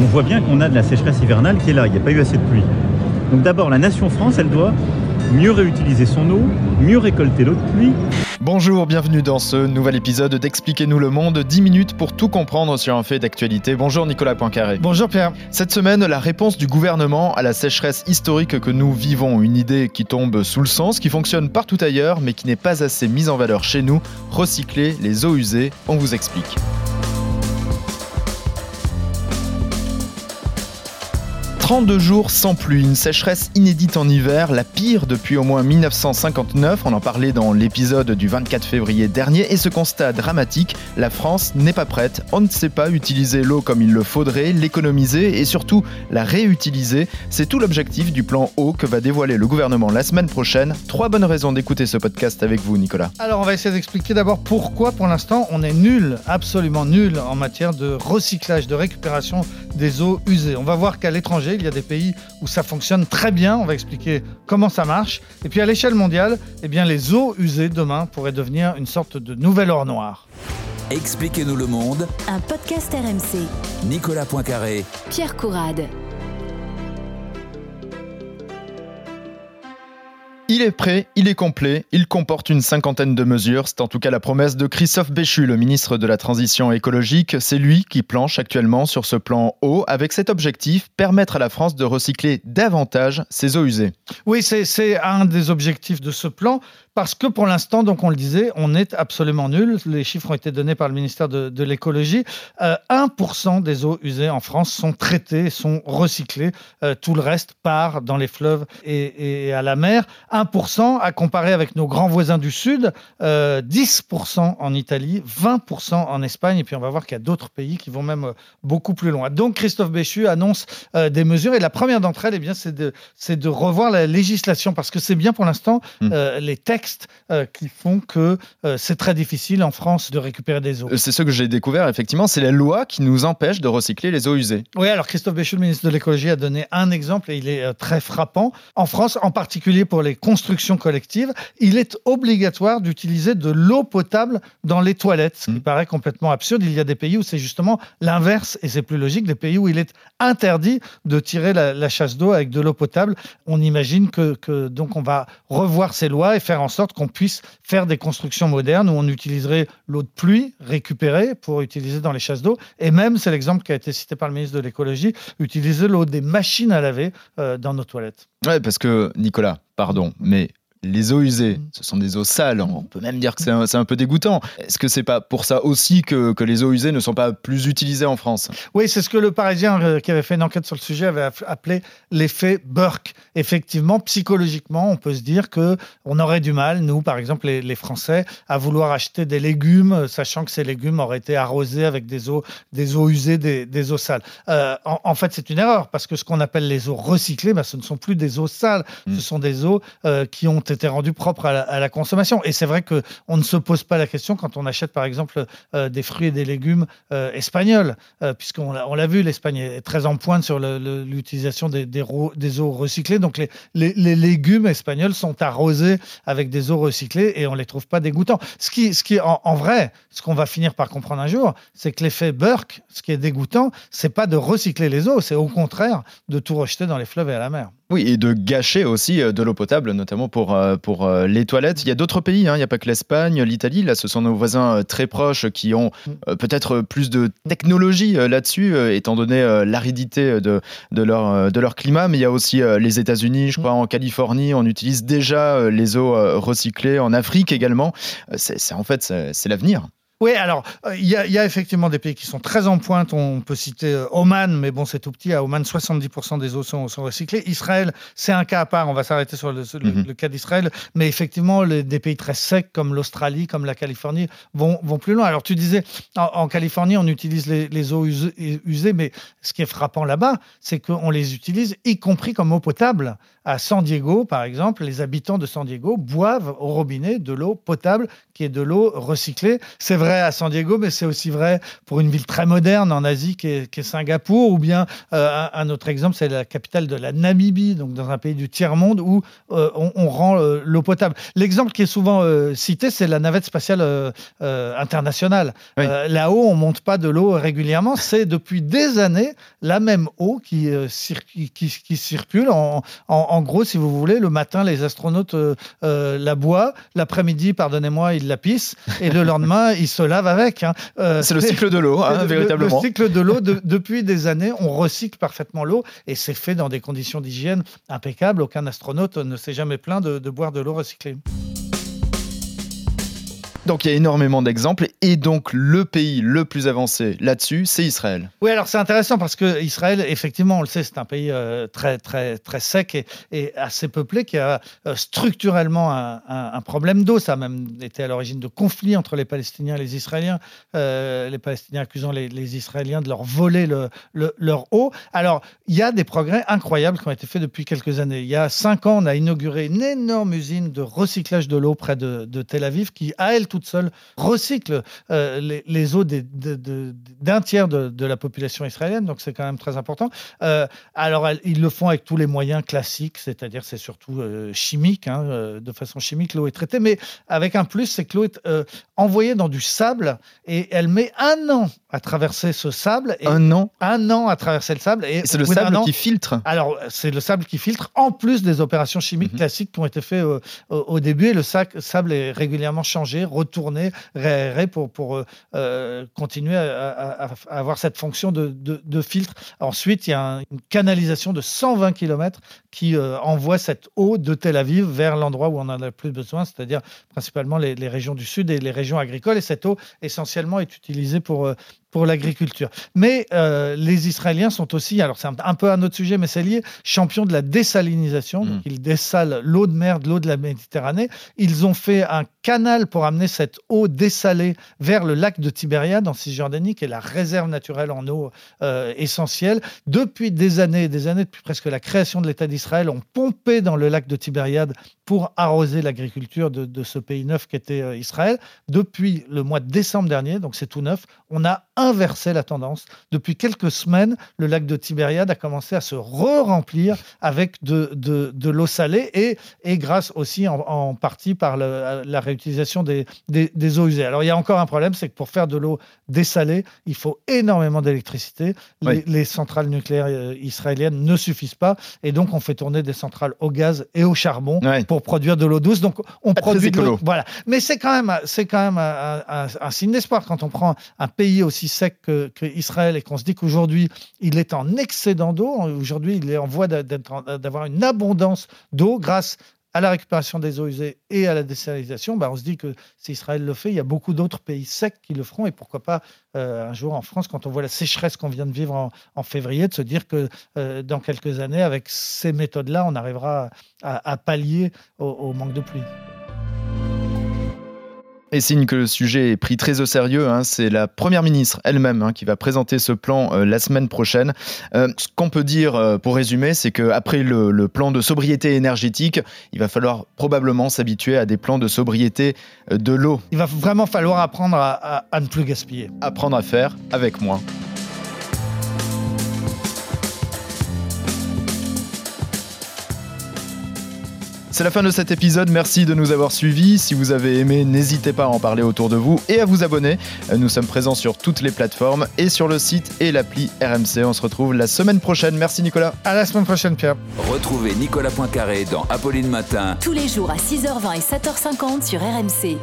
on voit bien qu'on a de la sécheresse hivernale qui est là, il n'y a pas eu assez de pluie. Donc d'abord, la nation France, elle doit mieux réutiliser son eau, mieux récolter l'eau de pluie. Bonjour, bienvenue dans ce nouvel épisode d'Expliquez-nous le monde, 10 minutes pour tout comprendre sur un fait d'actualité. Bonjour Nicolas Poincaré. Bonjour Pierre. Cette semaine, la réponse du gouvernement à la sécheresse historique que nous vivons, une idée qui tombe sous le sens, qui fonctionne partout ailleurs, mais qui n'est pas assez mise en valeur chez nous, recycler les eaux usées, on vous explique. 32 jours sans pluie, une sécheresse inédite en hiver, la pire depuis au moins 1959, on en parlait dans l'épisode du 24 février dernier, et ce constat dramatique, la France n'est pas prête, on ne sait pas utiliser l'eau comme il le faudrait, l'économiser et surtout la réutiliser, c'est tout l'objectif du plan eau que va dévoiler le gouvernement la semaine prochaine. Trois bonnes raisons d'écouter ce podcast avec vous Nicolas. Alors on va essayer d'expliquer d'abord pourquoi pour l'instant on est nul, absolument nul en matière de recyclage, de récupération des eaux usées. On va voir qu'à l'étranger, il y a des pays où ça fonctionne très bien. On va expliquer comment ça marche. Et puis à l'échelle mondiale, eh bien, les eaux usées demain pourraient devenir une sorte de nouvel or noir. Expliquez-nous le monde. Un podcast RMC. Nicolas Poincaré. Pierre Courade. Il est prêt, il est complet, il comporte une cinquantaine de mesures. C'est en tout cas la promesse de Christophe Béchu, le ministre de la Transition écologique. C'est lui qui planche actuellement sur ce plan eau avec cet objectif, permettre à la France de recycler davantage ses eaux usées. Oui, c'est un des objectifs de ce plan parce que pour l'instant, donc on le disait, on est absolument nul. Les chiffres ont été donnés par le ministère de, l'écologie. 1% euh, des eaux usées en France sont traitées, sont recyclées. Euh, tout le reste part dans les fleuves et, à la mer. 1% à comparer avec nos grands voisins du Sud, 10% euh, en Italie, 20% en Espagne. Et puis on va voir qu'il y a d'autres pays qui vont même beaucoup plus loin. Donc Christophe Béchu annonce des mesures. Et la première d'entre elles, eh bien, c'est de, de revoir la législation parce que c'est bien pour l'instant mmh. les textes euh, qui font que euh, c'est très difficile en France de récupérer des eaux. Euh, c'est ce que j'ai découvert, effectivement, c'est la loi qui nous empêche de recycler les eaux usées. Oui, alors Christophe Béchu, le ministre de l'écologie, a donné un exemple et il est très frappant. En France, en particulier pour les constructions collectives, il est obligatoire d'utiliser de l'eau potable dans les toilettes, ce qui mmh. paraît complètement absurde. Il y a des pays où c'est justement l'inverse et c'est plus logique, des pays où il est interdit de tirer la, chasse d'eau avec de l'eau potable. On imagine que, que donc on va revoir ces lois et faire en sorte sorte qu'on puisse faire des constructions modernes où on utiliserait l'eau de pluie récupérée pour utiliser dans les chasses d'eau. Et même, c'est l'exemple qui a été cité par le ministre de l'écologie, utiliser l'eau des machines à laver euh, dans nos toilettes. Oui, parce que, Nicolas, pardon, mais les eaux usées, mm. ce sont des eaux sales. On peut même dire que c'est un, peu dégoûtant. Est-ce que c'est pas pour ça aussi que, les eaux usées ne sont pas plus utilisées en France? Oui, c'est ce que le Parisien euh, qui avait fait une enquête sur le sujet avait appelé l'effet Burke. Effectivement, psychologiquement, on peut se dire que on aurait du mal, nous, par exemple, les, Français, à vouloir acheter des légumes, euh, sachant que ces légumes auraient été arrosés avec des eaux, des eaux usées, des, eaux sales. Euh, en, fait, c'est une erreur parce que ce qu'on appelle les eaux recyclées, bah, ce ne sont plus des eaux sales, mm. ce sont des eaux qui ont été rendu propre à la, consommation. Et c'est vrai qu'on ne se pose pas la question quand on achète, par exemple, euh, des fruits et des légumes euh, espagnols, euh, puisqu'on l'a vu, l'Espagne est très en pointe sur l'utilisation des, eaux recyclées. Donc, les, légumes espagnols sont arrosés avec des eaux recyclées et on ne les trouve pas dégoûtants. Ce qui, ce en, en vrai, ce qu'on va finir par comprendre un jour, c'est que l'effet Burke, ce qui est dégoûtant, c'est pas de recycler les eaux, c'est au contraire de tout rejeter dans les fleuves et à la mer. Oui, et de gâcher aussi de l'eau potable, notamment pour pour euh, les toilettes. Il y a d'autres pays, hein. il n'y a pas que l'Espagne, l'Italie. Là, ce sont nos voisins euh, très proches qui ont euh, peut-être plus de technologie là-dessus, étant donné l'aridité de, de, leur, de leur climat. Mais il y a aussi les États-Unis, je crois, en Californie, on utilise déjà les eaux recyclées. En Afrique également. C'est en fait, c'est l'avenir. Oui, alors, euh, il y, a effectivement des pays qui sont très en pointe. On peut citer euh, Oman, mais bon, c'est tout petit. À Oman, 70% des eaux sont, recyclées. Israël, c'est un cas à part. On va s'arrêter sur le, mhm. cas d'Israël. Mais effectivement, des pays très secs comme l'Australie, comme la Californie, vont, vont, plus loin. Alors, tu disais, en, Californie, on utilise les, eaux usées, mais ce qui est frappant là-bas, c'est qu'on les utilise, y compris comme eau potable. À San Diego, par exemple, les habitants de San Diego boivent au robinet de l'eau potable qui est de l'eau recyclée. C'est vrai à San Diego, mais c'est aussi vrai pour une ville très moderne en Asie qui est, qui est Singapour, ou bien euh, un, autre exemple, c'est la capitale de la Namibie, donc dans un pays du tiers-monde où euh, on, on rend euh, l'eau potable. L'exemple qui est souvent cité, c'est la navette spatiale internationale. Oui. Là-haut, on monte pas de l'eau régulièrement. C'est depuis des années la même eau qui, cir- qui, qui- qui circule. En, en- en gros, si vous voulez, le matin, les astronautes la boivent. L'après-midi, pardonnez-moi, ils la pissent. Et le lendemain, ils se lavent avec. hein. Euh, C'est le cycle de l'eau, hein, le- le- véritablement. Le cycle de l'eau, de- depuis des années, on recycle parfaitement l'eau et c'est fait dans des conditions d'hygiène impeccables. Aucun astronaute ne s'est jamais plaint de, de boire de l'eau recyclée. Donc il y a énormément d'exemples et donc le pays le plus avancé là-dessus, c'est Israël. Oui, alors c'est intéressant parce que Israël, effectivement, on le sait, c'est un pays euh, très, très, très sec et, assez peuplé qui a euh, structurellement un, problème d'eau. Ça a même été à l'origine de conflits entre les Palestiniens et les Israéliens. Euh, les Palestiniens accusant les, Israéliens de leur voler le- le- leur eau. Alors, il y a des progrès incroyables qui ont été faits depuis quelques années. Il y a cinq ans, on a inauguré une énorme usine de recyclage de l'eau près de, de Tel Aviv qui, à elle toute seule, recycle euh, les, les eaux des- de- de- d'un tiers de, de la population israélienne. Donc, c'est quand même très important. Euh, alors, elles- ils le font avec tous les moyens classiques, c'est-à-dire c'est surtout euh, chimique, hein, de façon chimique, l'eau est traitée, mais avec un plus, c'est que l'eau est envoyée dans du sable et elle met un an à traverser ce sable et Un an, un an à traverser le sable. Et et c'est le sable an- qui filtre. alors, c'est le sable qui filtre, en plus des opérations chimiques Mhm. classiques qui ont été faites au, au début. Et le sac, sable est régulièrement changé, retourné, réaéré pour, euh, euh, continuer à, avoir cette fonction de, de- filtre. Ensuite, il y a un- une canalisation de 120 km qui euh, envoie cette eau de Tel Aviv vers l'endroit où on en a le plus besoin, c'est-à-dire principalement les, les régions du sud et les régions agricoles. Et cette eau, essentiellement, est utilisée pour, pour l'agriculture. Mais euh, les Israéliens sont aussi, alors c'est un, un peu un autre sujet, mais c'est lié, champions de la désalinisation. Mm. Donc ils dessalent l'eau de mer, de l'eau de la Méditerranée. Ils ont fait un canal pour amener cette eau dessalée vers le lac de Tibériade en Cisjordanie, qui est la réserve naturelle en eau euh, essentielle. Depuis des années et des années, depuis presque la création de l'État d'Israël, on pompait dans le lac de Tibériade pour arroser l'agriculture de, de ce pays neuf qu'était euh, Israël. Depuis le mois de décembre dernier, donc c'est tout neuf, on a inversé la tendance. Depuis quelques semaines, le lac de Tibériade a commencé à se re-remplir avec de, de, de l'eau salée et, et grâce aussi en, en partie par le- la réutilisation des, des, des eaux usées. Alors il y a encore un problème, c'est que pour faire de l'eau dessalée, il faut énormément d'électricité. Les, Oui. les centrales nucléaires euh, israéliennes ne suffisent pas et donc on fait tourner des centrales au gaz et au charbon pour produire de l'eau douce. Donc on Pas produit de l'eau. Voilà. Mais c'est quand même, c'est quand même un, un- un signe d'espoir quand on prend un pays aussi sec que, et qu'on se dit qu'aujourd'hui il est en excédent d'eau. Aujourd'hui, il est en voie d'avoir une abondance d'eau grâce à la récupération des eaux usées et à la désalinisation, bah, on se dit que si Israël le fait, il y a beaucoup d'autres pays secs qui le feront. Et pourquoi pas euh, un jour en France, quand on voit la sécheresse qu'on vient de vivre en, février, de se dire que euh, dans quelques années, avec ces méthodes-là, on arrivera à, à pallier au, au manque de pluie. Et signe que le sujet est pris très au sérieux, hein, c'est la première ministre elle-même hein, qui va présenter ce plan euh, la semaine prochaine. Euh, ce qu'on peut dire euh, pour résumer, c'est qu'après le, le plan de sobriété énergétique, il va falloir probablement s'habituer à des plans de sobriété de l'eau. Il va vraiment falloir apprendre à, à- à ne plus gaspiller. Apprendre à faire avec moins. C'est la fin de cet épisode, merci de nous avoir suivis. Si vous avez aimé, n'hésitez pas à en parler autour de vous et à vous abonner. Nous sommes présents sur toutes les plateformes et sur le site et l'appli RMC. On se retrouve la semaine prochaine. Merci Nicolas. À la semaine prochaine, Pierre. Retrouvez Nicolas Poincaré dans Apolline Matin. Tous les jours à 6h20 et 7h50 sur RMC.